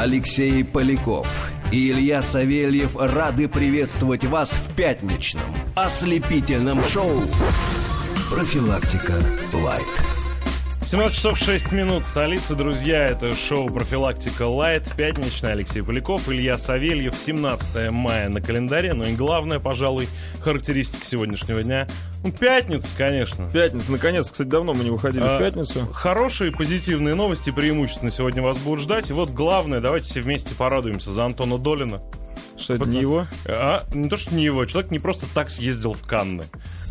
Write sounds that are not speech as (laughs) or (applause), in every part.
Алексей Поляков и Илья Савельев рады приветствовать вас в пятничном ослепительном шоу «Профилактика Лайт». 17 часов 6 минут, столица, друзья, это шоу «Профилактика Лайт», пятничный, Алексей Поляков, Илья Савельев, 17 мая на календаре, ну и главное, пожалуй, характеристика сегодняшнего дня, ну, пятница, конечно. Пятница, наконец, кстати, давно мы не выходили а, в пятницу. Хорошие, позитивные новости, преимущественно сегодня вас будут ждать, и вот главное, давайте все вместе порадуемся за Антона Долина. Что это не его? А, не то, что не его. Человек не просто так съездил в Канны.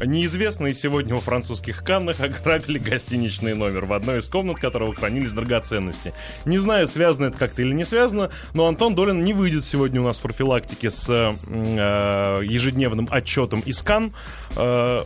Неизвестные сегодня во французских Каннах ограбили гостиничный номер, в одной из комнат которого хранились драгоценности. Не знаю, связано это как-то или не связано, но Антон Долин не выйдет сегодня у нас в профилактике с э, ежедневным отчетом из Кан. Э,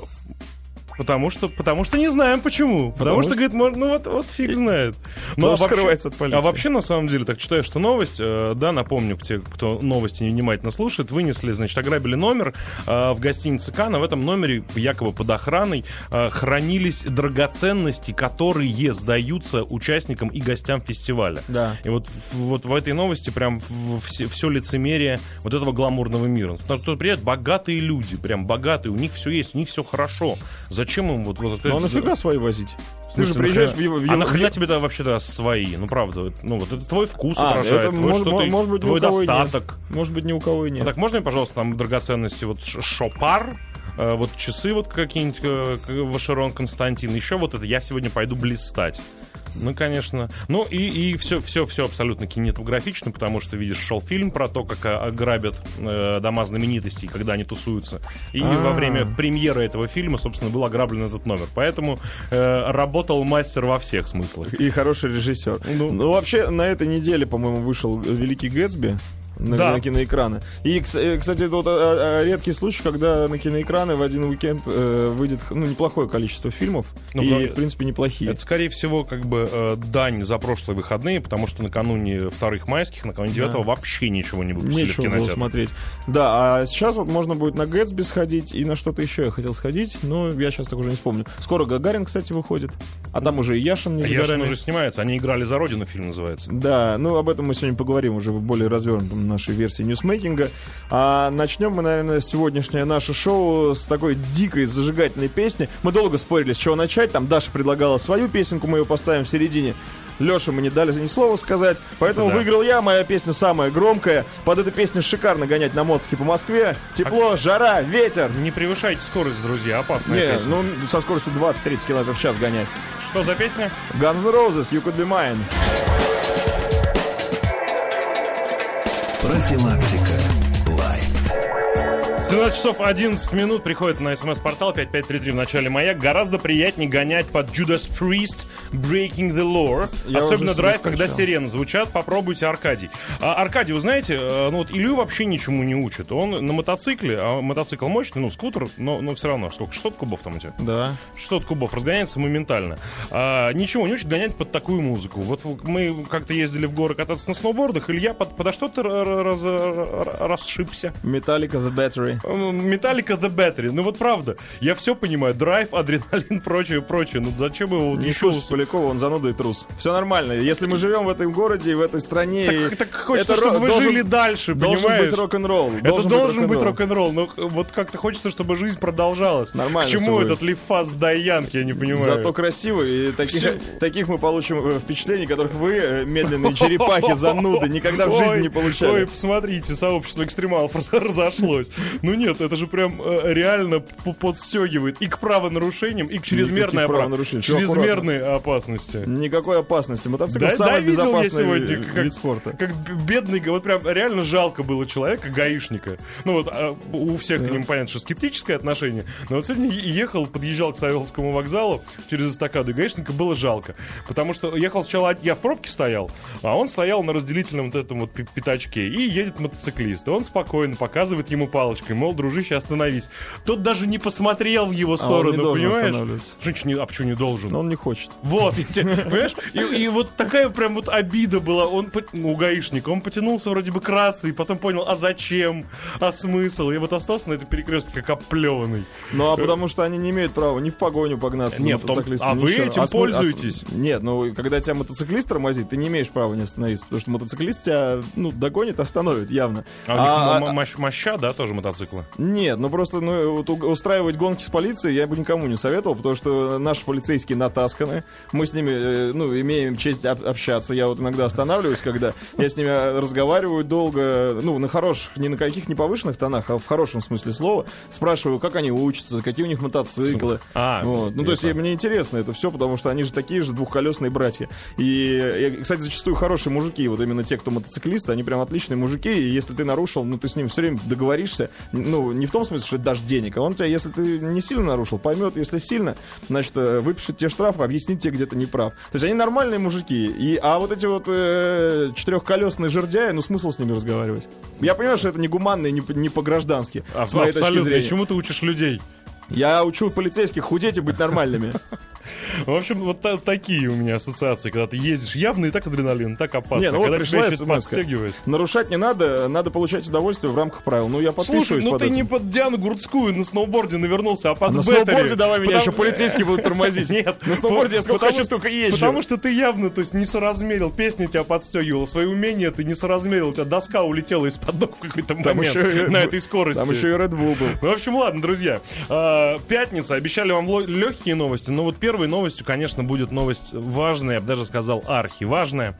Потому что, потому что не знаем почему. Потому, потому что, говорит, можно, ну вот, вот фиг знает. (laughs) А вообще, скрывается от полиции. А вообще, на самом деле, так читаю, что новость, э, да, напомню, те, кто новости невнимательно слушает, вынесли, значит, ограбили номер э, в гостинице Кана. В этом номере, якобы под охраной, э, хранились драгоценности, которые сдаются участникам и гостям фестиваля. Да. И вот, вот в этой новости прям все, все лицемерие вот этого гламурного мира. Что приедут богатые люди, прям богатые, у них все есть, у них все хорошо. Зачем им вот... вот ну а нафига свои возить? Ты же приезжаешь в его... А нахрена тебе да вообще-то свои? Ну, правда, ну вот это твой вкус а, отражает, это, твой, может, что может быть, твой достаток. Нет. Может быть, ни у кого и нет. Ну, так можно пожалуйста, там драгоценности, вот шопар, э, вот часы вот какие-нибудь э, Вашерон Константин, еще вот это я сегодня пойду блистать. Ну, конечно. Ну, и, и все, все, все абсолютно кинематографично, потому что, видишь, шел фильм про то, как а, ограбят э, дома знаменитостей, когда они тусуются. И А-а-а. во время премьеры этого фильма, собственно, был ограблен этот номер. Поэтому э, работал мастер во всех смыслах. И хороший режиссер. Ну, ну вообще, на этой неделе, по-моему, вышел «Великий Гэтсби» на, да. на киноэкраны. И, э, кстати, это вот а, а, редкий случай, когда на киноэкраны в один уикенд э, выйдет ну, неплохое количество фильмов. Ну, и, в принципе, неплохие. Это, скорее всего, как бы э, дань за прошлые выходные, потому что накануне вторых майских, накануне девятого да. вообще ничего не выпустили Нечего было смотреть. Да, а сейчас вот можно будет на Гэтсби сходить и на что-то еще я хотел сходить, но я сейчас так уже не вспомню. Скоро Гагарин, кстати, выходит, а там уже и Яшин не а Яшин уже снимается, они играли за Родину, фильм называется. Да, ну об этом мы сегодня поговорим уже в более развернутом нашей версии ньюсмейкинга. А начнем мы, наверное, сегодняшнее наше шоу с такой дикой зажигательной песни. Мы долго спорили, с чего начать. Там Даша предлагала свою песенку, мы ее поставим в середине. Леша мы не дали ни слова сказать, поэтому да. выиграл я. Моя песня самая громкая. Под эту песню шикарно гонять на моцке по Москве. Тепло, а... жара, ветер. Не превышайте скорость, друзья, опасная Не, песня. ну со скоростью 20-30 км в час гонять. Что за песня? Guns N' Roses, You Could Be Mine. Профилактика. 17 часов 11 минут приходит на смс-портал 5533 в начале мая. Гораздо приятнее гонять под Judas Priest Breaking the Lore. Я Особенно драйв, когда сирены звучат. Попробуйте Аркадий. А, Аркадий, вы знаете, э, ну вот Илью вообще ничему не учат. Он на мотоцикле, а мотоцикл мощный, ну скутер, но, но все равно. Сколько? 600 кубов там у тебя? Да. 600 кубов. Разгоняется моментально. А, ничего не учат гонять под такую музыку. Вот мы как-то ездили в горы кататься на сноубордах. Илья под, подо что-то раз, расшибся. Metallica The Battery. Металлика The Battery. Ну вот правда, я все понимаю. Драйв, адреналин, (laughs) прочее, прочее. Ну зачем его... Не слушай Полякова, он зануда и трус. Все нормально. Если мы живем в этом городе и в этой стране... Так, так хочется, чтобы вы должен, жили дальше, должен понимаешь? быть рок-н-ролл. Это должен быть рок-н-ролл. Но вот как-то хочется, чтобы жизнь продолжалась. Нормально. К чему этот лифас Дайянг, я не понимаю. Зато красивый. И таких, Все... таких мы получим э, впечатлений, которых вы, э, медленные черепахи, зануды, никогда в жизни не получали. Ой, посмотрите, сообщество экстремалов (laughs) разошлось. Ну нет, это же прям э, реально подстегивает и к правонарушениям, и к чрезмерной, опа- чрезмерной опасности. Никакой опасности. Мотоцикл да, самый безопасный сегодня, вид спорта. Как бедный, вот прям реально жалко было человека, гаишника. Ну вот а, у всех к ним понятно, что скептическое отношение, но вот сегодня ехал, подъезжал к Савеловскому вокзалу через эстакаду, гаишника было жалко. Потому что ехал сначала, я в пробке стоял, а он стоял на разделительном вот этом вот пятачке, и едет мотоциклист. Он спокойно показывает ему палочкой табличкой, мол, дружище, остановись. Тот даже не посмотрел в его А он сторону, не понимаешь? Женщина, а почему не должен? Но он не хочет. Вот, понимаешь? И, и вот такая прям вот обида была. Он ну, у гаишника, он потянулся вроде бы к рации, потом понял, а зачем, а смысл. И вот остался на этой перекрестке как оплеванный. Ну, а потому что они не имеют права ни в погоню погнаться Нет, за мотоциклистом, а вы этим см- пользуетесь? см- Нет, ну, когда тебя мотоциклист тормозит, ты не имеешь права не остановиться, потому что мотоциклист тебя, ну, догонит, остановит, явно. А, у них А- м- а- моща, да, тоже мотоциклы? Нет, ну просто ну, вот устраивать гонки с полицией я бы никому не советовал, потому что наши полицейские натасканы. Мы с ними, э, ну, имеем честь об- общаться. Я вот иногда останавливаюсь, когда я с ними разговариваю долго, ну, на хороших, не на каких не повышенных тонах, а в хорошем смысле слова. Спрашиваю, как они учатся, какие у них мотоциклы. А, Вот. Ну, то есть это- мне интересно это все, потому что они же такие же двухколесные братья. И, и, кстати, зачастую хорошие мужики, вот именно те, кто мотоциклисты, они прям отличные мужики, и если ты нарушил, ну, ты с ним все время договоришься, ну, не в том смысле, что дашь денег, а он тебя, если ты не сильно нарушил, поймет, если сильно, значит, э, выпишет тебе штраф, объяснит тебе, где ты не прав. То есть они нормальные мужики, и, а вот эти вот э, четырехколесные жердяи, ну, смысл с ними разговаривать? Я понимаю, что это не гуманно и не, не по-граждански, А, с моей точки зрения. Чему ты учишь людей? Я учу полицейских худеть и быть нормальными. В общем, вот та- такие у меня ассоциации, когда ты ездишь явно и так адреналин, так опасно. Не, ну вот когда пришла еще смс-ка. подстегивает. Нарушать не надо, надо получать удовольствие в рамках правил. Ну, я Слушай, подписываюсь ну под ты этим. не под Диану Гурцкую на сноуборде навернулся, а под А на беттери. сноуборде давай меня Потому- еще полицейские будут тормозить. (laughs) Нет, На сноуборде я сколько хочу, столько езжу. Потому что ты явно, то есть, не соразмерил, песня тебя подстегивала, свои умения ты не соразмерил, у тебя доска улетела из-под ног в какой-то момент на этой скорости. Там еще и Red Bull был. Ну, в общем, ладно, друзья. А, Пятница. Обещали вам легкие новости. Но вот первой новостью, конечно, будет новость важная, я бы даже сказал, архиважная.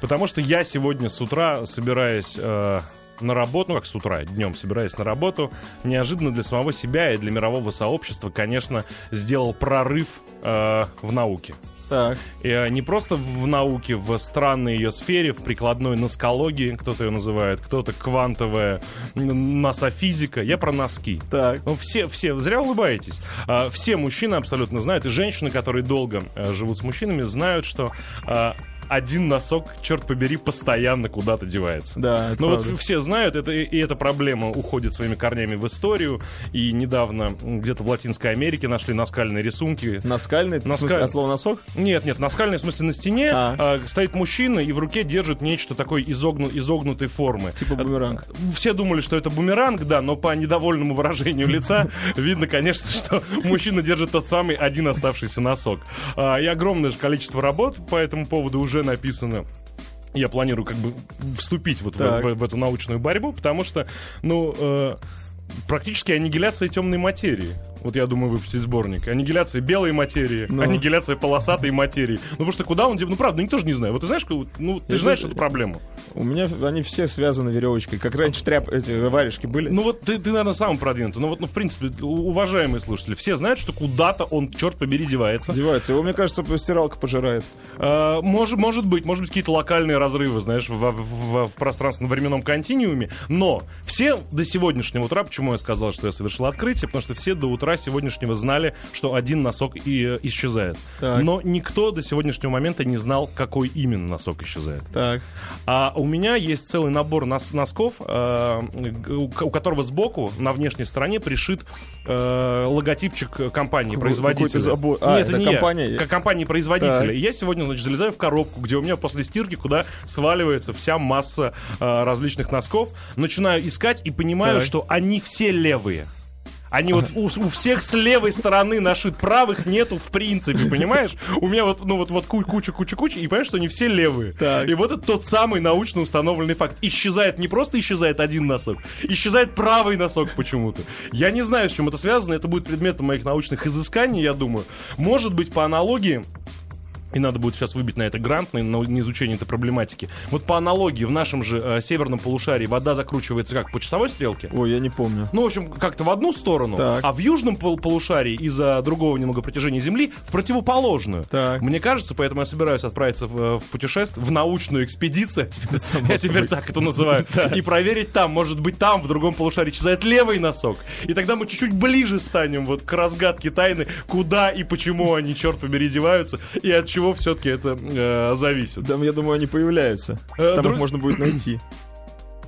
Потому что я сегодня с утра, собираясь э, на работу, ну как с утра, днем собираясь на работу, неожиданно для самого себя и для мирового сообщества, конечно, сделал прорыв э, в науке. Так. И, э, не просто в науке, в странной ее сфере, в прикладной носкологии, кто-то ее называет, кто-то квантовая нософизика. Я про носки. Так. Ну, все, все, зря улыбаетесь. А, все мужчины абсолютно знают, и женщины, которые долго э, живут с мужчинами, знают, что а, один носок, черт побери, постоянно куда-то девается. Да, это Ну вот правда. все знают, это, и эта проблема уходит своими корнями в историю. И недавно где-то в Латинской Америке нашли наскальные рисунки. Наскальный? В Наскаль- смысле, от слова носок? Нет, нет, наскальный, в смысле, на стене А. а, стоит мужчина и в руке держит нечто такой изогну- изогнутой формы. Типа бумеранг. Все думали, что это бумеранг, да, но по недовольному выражению лица (laughs) видно, конечно, что мужчина держит тот самый один оставшийся носок. А, И огромное же количество работ по этому поводу уже написано. Я планирую как бы вступить вот в, в- в эту научную борьбу, потому что, ну, э, практически аннигиляция темной материи. Вот я думаю выпустить сборник. Аннигиляция белой материи, Ну. аннигиляция полосатой материи. Ну, потому что куда он... Ну, правда, никто же не знает. Вот ты знаешь, ну, ты Я же знаешь эту проблему. У меня они все связаны веревочкой. Как раньше тряп, эти варежки были. Ну вот ты, ты, наверное, самый продвинутый. Ну вот, ну, в принципе, уважаемые слушатели, все знают, что куда-то он, черт побери, девается. Девается. Его, мне кажется, стиралка пожирает. А, может, может быть, может быть, какие-то локальные разрывы, знаешь, в, в, в- в пространственно-временном континууме. Но все до сегодняшнего утра, почему я сказал, что я совершил открытие, потому что все до утра сегодняшнего знали, что один носок и э, исчезает. Так. Но никто до сегодняшнего момента не знал, какой именно носок исчезает. Так. А у меня есть целый набор нос- носков, э, у которого сбоку на внешней стороне пришит э, логотипчик компании производителя. забор. А, Нет, это не компания. я. Как компании производителя. Так. И я сегодня, значит, залезаю в коробку, где у меня после стирки, куда сваливается вся масса э, различных носков, начинаю искать и понимаю, Так. что они все левые. Они вот у, у всех с левой стороны нашит, правых нету в принципе, понимаешь? У меня вот, ну вот, вот ку- куча, куча, куча, и понимаешь, что они все левые. Так. И вот это тот самый научно установленный факт. Исчезает, не просто исчезает один носок, исчезает правый носок почему-то. Я не знаю, с чем это связано, это будет предметом моих научных изысканий, я думаю. Может быть, по аналогии, и надо будет сейчас выбить на это грант, на, на изучение этой проблематики. Вот по аналогии, в нашем же э, северном полушарии вода закручивается как по часовой стрелке. Ой, я не помню. Ну, в общем, как-то в одну сторону, Так. а в южном пол- полушарии из-за другого немного протяжения Земли в противоположную. Так. Мне кажется, поэтому я собираюсь отправиться в, э, в путешествие, в научную экспедицию, (laughs) я теперь так это называю, (laughs) и проверить там, может быть, там, в другом полушарии, исчезает левый носок. И тогда мы чуть-чуть ближе станем вот к разгадке тайны, куда и почему они, черт побери, деваются, и от чего все-таки это э, зависит. Да, я думаю, они появляются. Э, Там друз- их можно будет найти.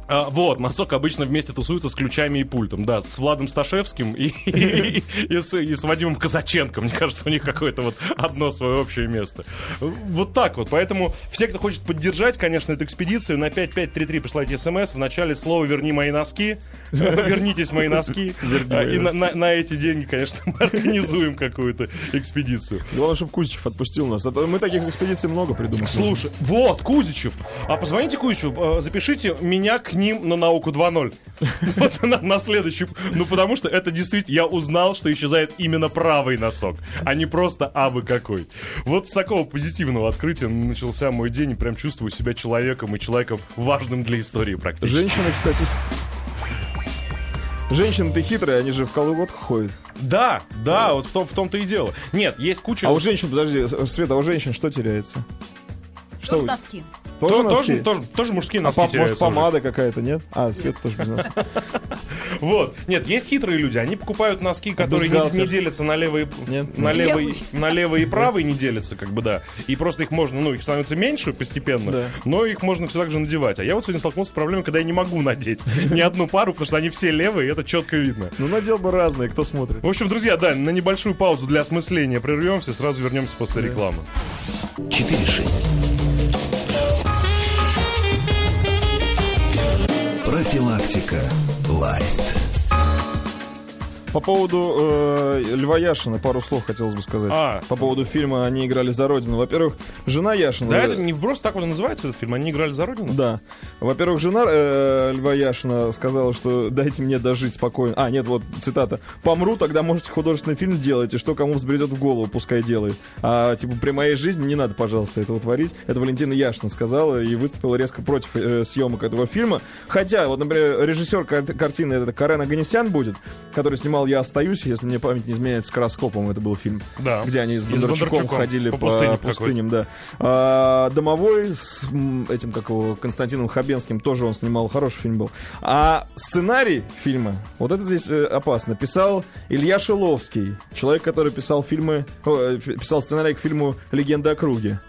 А, вот, носок обычно вместе тусуется с ключами и пультом, да, с Владом Сташевским и, (laughs) и, и, с, и с Вадимом Казаченко. Мне кажется, у них какое-то вот одно свое общее место. Вот так вот. Поэтому все, кто хочет поддержать, конечно, эту экспедицию, на 5533 присылайте смс. В начале слова «Верни мои носки». Вернитесь мои носки. (laughs) И на, эти деньги, конечно, мы организуем какую-то экспедицию. Главное, чтобы Кузичев отпустил нас. А мы таких экспедиций много придумали. Слушай, вот, Кузичев. А позвоните Кузичеву, э, запишите меня к ним на науку 2.0. (laughs) Вот на, на следующий. Ну, потому что это действительно... Я узнал, что исчезает именно правый носок, а не просто абы какой. Вот с такого позитивного открытия начался мой день, и прям чувствую себя человеком и человеком важным для истории практически. Женщины, кстати... Женщины-то хитрые, они же в колготках ходят. Да, да, вот в, том, в том-то и дело. Нет, есть куча... А у женщин, подожди, Света, а у женщин что теряется? Что вы- носки. Тоже То- носки? тоже, тоже, тоже мужские А носки по- может, помада какая-то, нет? А, Света тоже без носков. (laughs) Вот. Нет, есть хитрые люди. Они покупают носки, которые не, делятся на левый, на левый, Левый. на левый и правый не делятся, как бы да. И просто их можно, ну, их становится меньше постепенно, Да. но их можно все так же надевать. А я вот сегодня столкнулся с проблемой, когда я не могу надеть (laughs) ни одну пару, потому что они все левые, и это четко видно. Ну, надел бы разные, кто смотрит. В общем, друзья, да, на небольшую паузу для осмысления прервемся, сразу вернемся после рекламы. 4-6. Профилактика. Лайт. По поводу э, Льва Яшина пару слов хотелось бы сказать. А. По поводу фильма «Они играли за Родину». Во-первых, жена Яшина... Да, это не вброс, так и называется этот фильм. Они играли за родину? Да. Во-первых, жена э, Льва Яшина сказала, что дайте мне дожить спокойно. А, нет, вот цитата. Помру, тогда можете художественный фильм делать, и что кому взбредет в голову, пускай делает. А типа при моей жизни не надо, пожалуйста, этого творить. Это Валентина Яшина сказала и выступила резко против э, съемок этого фильма. Хотя, вот, например, режиссер кар- картины это Карен Аганесян будет, который снимал «Я остаюсь», если мне память не изменяет, с Скороскопом это был фильм. Да. Где они с Бондарчуком ходили по по, пустыне пустыням, да. А, Домовой с этим, как его, Константином Хабенским, тоже он снимал, хороший фильм был. А сценарий фильма, вот это здесь э, опасно, писал Илья Шиловский, человек, который писал фильмы, о, э, писал сценарий к фильму «Легенда о круге».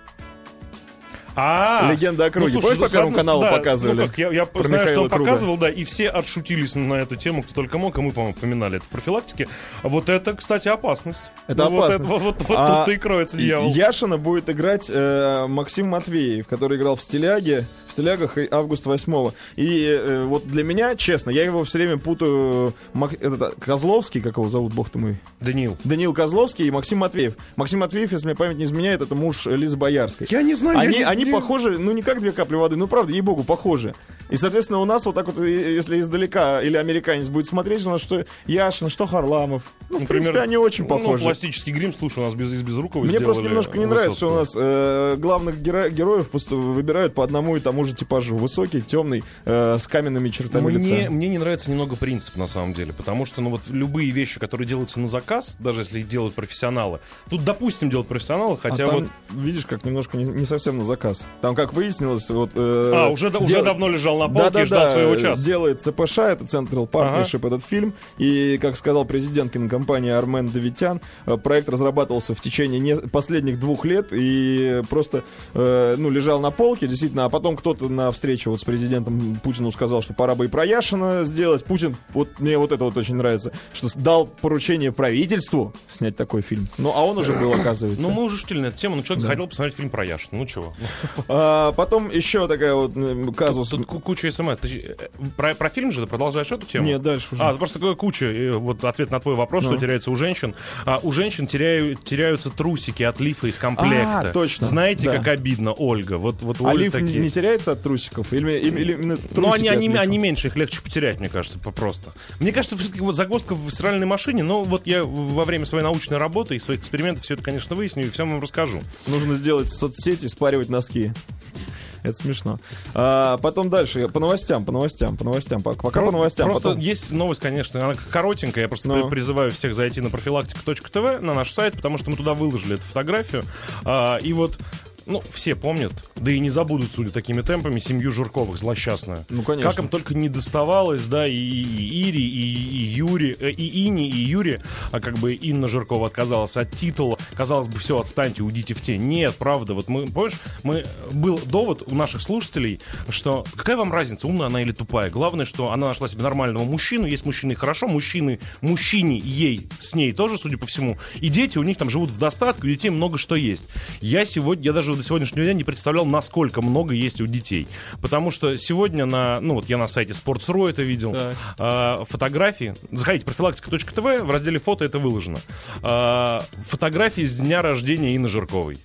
А, «Легенда о круге». ну, слушай, Помнишь, по Первому каналу да, показывали? Ну, как, я, я Про знаю, что Михаила он Круга. показывал, да, и все отшутились на эту тему, кто только мог, и мы, по-моему, упоминали это в профилактике. А Вот это, кстати, опасность. Это Ну, опасность. Вот, вот, вот А тут-то и кроется дьявол. Яшина будет играть э, Максим Матвеев, который играл в «Стиляге», «Стилягах» и «Август 8 И э, вот для меня, честно, я его все время путаю... Мак- этот, а, Козловский, как его зовут, бог ты мой? Даниил. Даниил Козловский и Максим Матвеев. Максим Матвеев, если мне память не изменяет, это муж Лизы Боярской. Я не знаю, я Они, не- они похожи, ну не как две капли воды, ну правда, ей-богу, похожи. И, соответственно, у нас вот так вот, если издалека или американец будет смотреть, у нас что Яшин, что Харламов. Ну, в принципе, они очень Ну, похожи. пластический грим, слушай, у нас без, из Безрукова Мне просто немножко не нравится, что у нас э, главных геро- героев просто выбирают по одному и тому же типажу. Высокий, темный, э, с каменными чертами Мне, лица. мне не нравится немного принцип, на самом деле, потому что, ну, вот любые вещи, которые делаются на заказ, даже если их делают профессионалы, тут, допустим, делают профессионалы, А хотя там, вот... видишь, как немножко не, не совсем на заказ. Там, как выяснилось, вот... э, А, уже, да- уже дел- давно лежал на полке и ждал Да-да-да, своего часа. делает ЦПШ, это Central Partnership, этот фильм. И, как сказал президент кинокомпании Армен Давитян, э, проект разрабатывался в течение не- последних двух лет и просто, э, ну, лежал на полке, действительно. А потом кто-то на встрече вот с президентом Путину сказал, что пора бы и про Яшина сделать. Путин, вот мне вот это вот очень нравится, что дал поручение правительству снять такой фильм. Ну, а он уже был, оказывается. Ну, мы уже шутили на эту тему, ну, человек захотел посмотреть фильм про Яшина, ну, чего? А, потом еще такая вот казус. Тут ку- куча смс. Ты, э, Про, про фильм же ты продолжаешь эту тему? Нет, дальше уже. А, просто такая куча, э, вот ответ на твой вопрос, Ну. что теряется у женщин. А, у женщин теряю- теряются трусики от лифа из комплекта. А, точно, Знаете, да. как обидно, Ольга? Вот, вот А лиф такие. не теряется от трусиков? Или, или, или именно Ну, трусики они, они, они меньше, их легче потерять, мне кажется, просто. Мне кажется, все-таки вот загвоздка в стиральной машине, но вот я во время своей научной работы и своих экспериментов все это, конечно, выясню и всем вам расскажу. Нужно сделать соцсети, спаривать носки. Это смешно. А, потом дальше, по новостям, по новостям, по новостям. Пока, пока по новостям. Просто потом- есть новость, конечно, она коротенькая. Я просто Ну. при- призываю всех зайти на профилактика.тв, на наш сайт, потому что мы туда выложили эту фотографию. А, и вот ну, все помнят, да и не забудут, судя такими темпами, семью Жирковых, злосчастную. Ну, конечно. Как им только не доставалось, да, и, и Ири, и, и Юри, э, и Ини, и Юри, а как бы Инна Жиркова отказалась от титула. Казалось бы, все, отстаньте, уйдите в тень. Нет, правда, вот мы, помнишь, мы, был довод у наших слушателей, что какая вам разница, умная она или тупая? Главное, что она нашла себе нормального мужчину, есть мужчины хорошо, мужчины, мужчине, ей, с ней тоже, судя по всему, и дети у них там живут в достатке, у детей много что есть. Я сегодня, я даже до сегодняшнего дня не представлял, насколько много есть у детей. Потому что сегодня на, ну вот я на сайте Sports.ru это видел, э, фотографии, заходите, профилактика.тв, в разделе фото это выложено. Э, фотографии с дня рождения Инны Жирковой.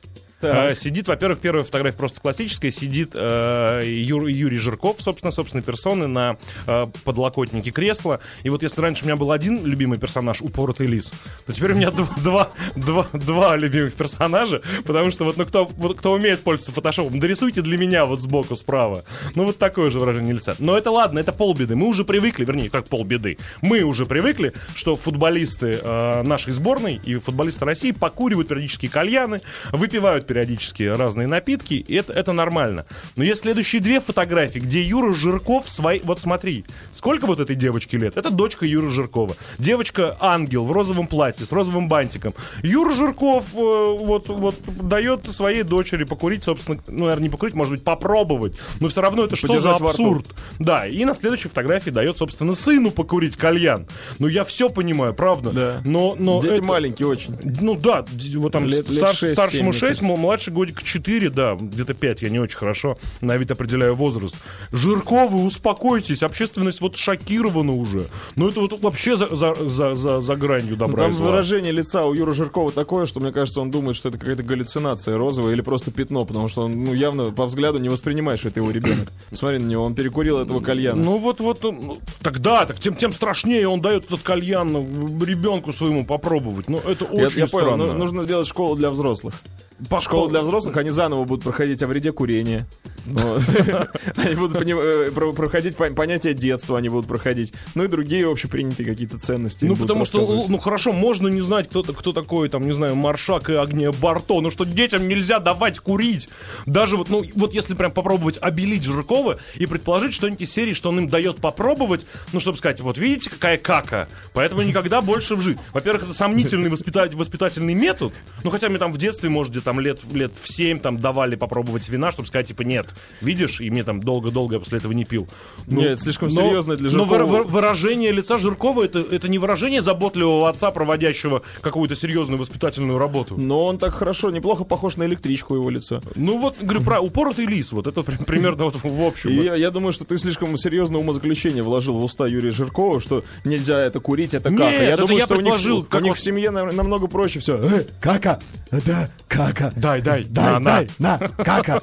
Э, Сидит, во-первых, первая фотография просто классическая. Сидит э, Юр- Юрий Жирков, собственно, собственной персоны на э, подлокотнике кресла. И вот если раньше у меня был один любимый персонаж, упоротый лис, то теперь у меня дв- два, два, два любимых персонажа, потому что вот, ну, кто, вот кто умеет пользоваться фотошопом, дорисуйте для меня вот сбоку справа. Ну, вот такое же выражение лица. Но это ладно, это полбеды. Мы уже привыкли, вернее, как полбеды. Мы уже привыкли, что футболисты э, нашей сборной и футболисты России покуривают периодически кальяны, выпивают периодически разные напитки, и это, это нормально. Но есть следующие две фотографии, где Юра Жирков свои... Вот смотри, сколько вот этой девочке лет? Это дочка Юры Жиркова. Девочка ангел в розовом платье с розовым бантиком. Юра Жирков э, вот, вот дает своей дочери покурить, собственно, ну, наверное, не покурить, может быть, попробовать. Но все равно это что за абсурд? Да, и на следующей фотографии дает, собственно, сыну покурить кальян. Ну, я все понимаю, правда. Да. Но, но Дети это- маленькие очень. ну да, вот там Лет- лет старш- шесть, старшему семь, мне 6, младший годик 4, да, где-то 5, я не очень хорошо на вид определяю возраст. Жирковы, успокойтесь, общественность вот шокирована уже. Ну это вот вообще за, за, за, за, за гранью Ну, добра Там выражение лица у Юры Жиркова такое, что мне кажется, он думает, что это какая-то галлюцинация розовая или просто пятно, потому что он ну, явно по взгляду не воспринимает, что это его ребенок. Смотри на него, он перекурил этого кальяна. Ну вот, вот, ну, тогда, так тем, тем страшнее он дает этот кальян ребенку своему попробовать. Ну это я, очень я странно. ну, нужно сделать школу для взрослых. По Школу для взрослых они заново будут проходить о вреде курения. (laughs) Они будут э, про- проходить пон- понятие детства, они будут проходить. Ну и другие общепринятые какие-то ценности. Ну, потому что, ну, хорошо, можно не знать, кто, кто такой, там, не знаю, Маршак и Агния Барто, но что детям нельзя давать курить. Даже вот, ну, вот если прям попробовать обелить Жиркова и предположить что-нибудь из серии, что он им дает попробовать, ну, чтобы сказать, вот видите, какая кака, поэтому никогда больше в жизнь. Во-первых, это сомнительный воспитательный метод, ну, хотя мне там в детстве, может, где там лет, лет в 7 там давали попробовать вина, чтобы сказать, типа, нет, видишь, и мне там долго-долго я после этого не пил. Ну, Нет, слишком серьезно для но Жиркова. выра- выражение лица Жиркова это, это не выражение заботливого отца, проводящего какую-то серьезную воспитательную работу. Но он так хорошо, неплохо похож на электричку его лицо. Ну вот, говорю, про упоротый лис, вот это при- примерно вот в общем. И я, я думаю, что ты слишком серьезное умозаключение вложил в уста Юрия Жиркова, что нельзя это курить, это Нет, кака. Я это думаю, я что у них, предположил, у как них в семье нам- намного проще все. Э, кака, это кака. Дай, дай, Дай, на, на. дай, на, кака.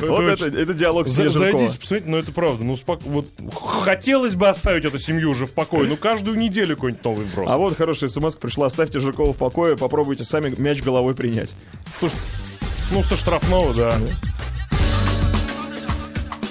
Вот это, это диалог с. Зайдите, посмотрите, ну это правда. Ну, спок- вот хотелось бы оставить эту семью уже в покое, ну каждую неделю какой-нибудь новый вброс. А вот хорошая смс пришла. Оставьте Жиркова в покое, попробуйте сами мяч головой принять. Слушайте, ну со штрафного, да.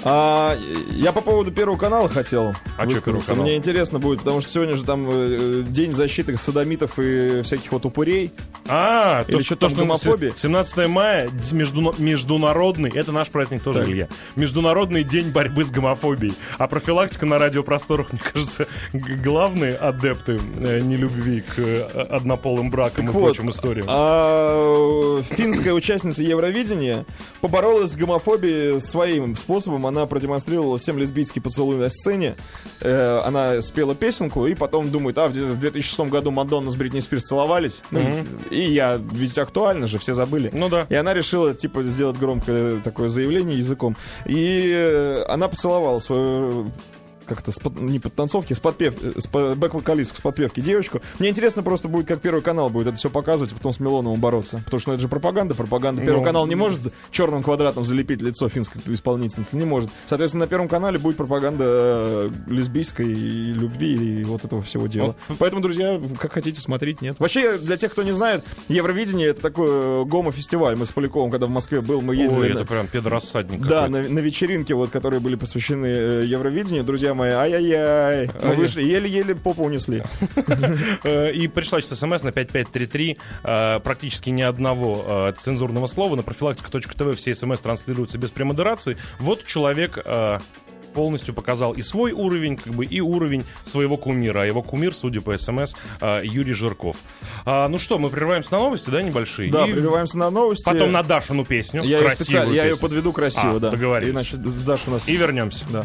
А, я по поводу Первого канала хотел А высказаться. Мне интересно будет, потому что сегодня же там э, день защиты садомитов и всяких вот упырей. А, Или то, что то, что гомофобия? 17 мая, междуна- международный, это наш праздник тоже, Так. Илья, Международный день борьбы с гомофобией. А профилактика на радиопросторах, (laughs) мне кажется, главные адепты э, нелюбви к э, однополым бракам и вот, прочим историям. А финская участница Евровидения поборолась с гомофобией своим способом. Она продемонстрировала всем лесбийский поцелуй на сцене. Э, она спела песенку и потом думает, а в де- в 2006 году Мадонна с Бритни Спирс целовались. Ну, И я, ведь актуально же, все забыли. Ну да. И она решила, типа, сделать громкое такое заявление языком. И э, она поцеловала свою как-то с под- не подтанцовки, с подпев, э, с бэк-вокалистку, с подпевки девочку. Мне интересно просто будет, как Первый канал будет это все показывать, а потом с Милоновым бороться. Потому что ну, это же пропаганда, пропаганда. Первый Ну, канал не может черным квадратом залепить лицо финской исполнительницы, не может. Соответственно, на Первом канале будет пропаганда э, лесбийской и любви и вот этого всего дела. Поэтому, друзья, как хотите смотреть, нет. Вообще, для тех, кто не знает, Евровидение это такой э, гомо-фестиваль. Мы с Поляковым, когда в Москве был, мы ездили Ой, на- это прям педорассадник да, на, на вечеринке, вот, которые были посвящены Евровидению. Друзья мои, ай-яй-яй. Мы Ай. вышли, еле-еле попу унесли. (laughs) Э, И пришла сейчас смс на 5533. э, Практически ни одного э, цензурного слова. На профилактика.тв все смс транслируются без премодерации. Вот человек полностью показал и свой уровень, как бы, и уровень своего кумира. А его кумир, судя по смс, Юрий Жирков. А, ну что, мы прерываемся на новости, да, небольшие? Да, И прерываемся на новости. Потом на Дашину песню. Я ее, красивую специально, я ее песню. подведу красиво, А, да. договорились. Иначе Даша у нас... И вернемся. Да.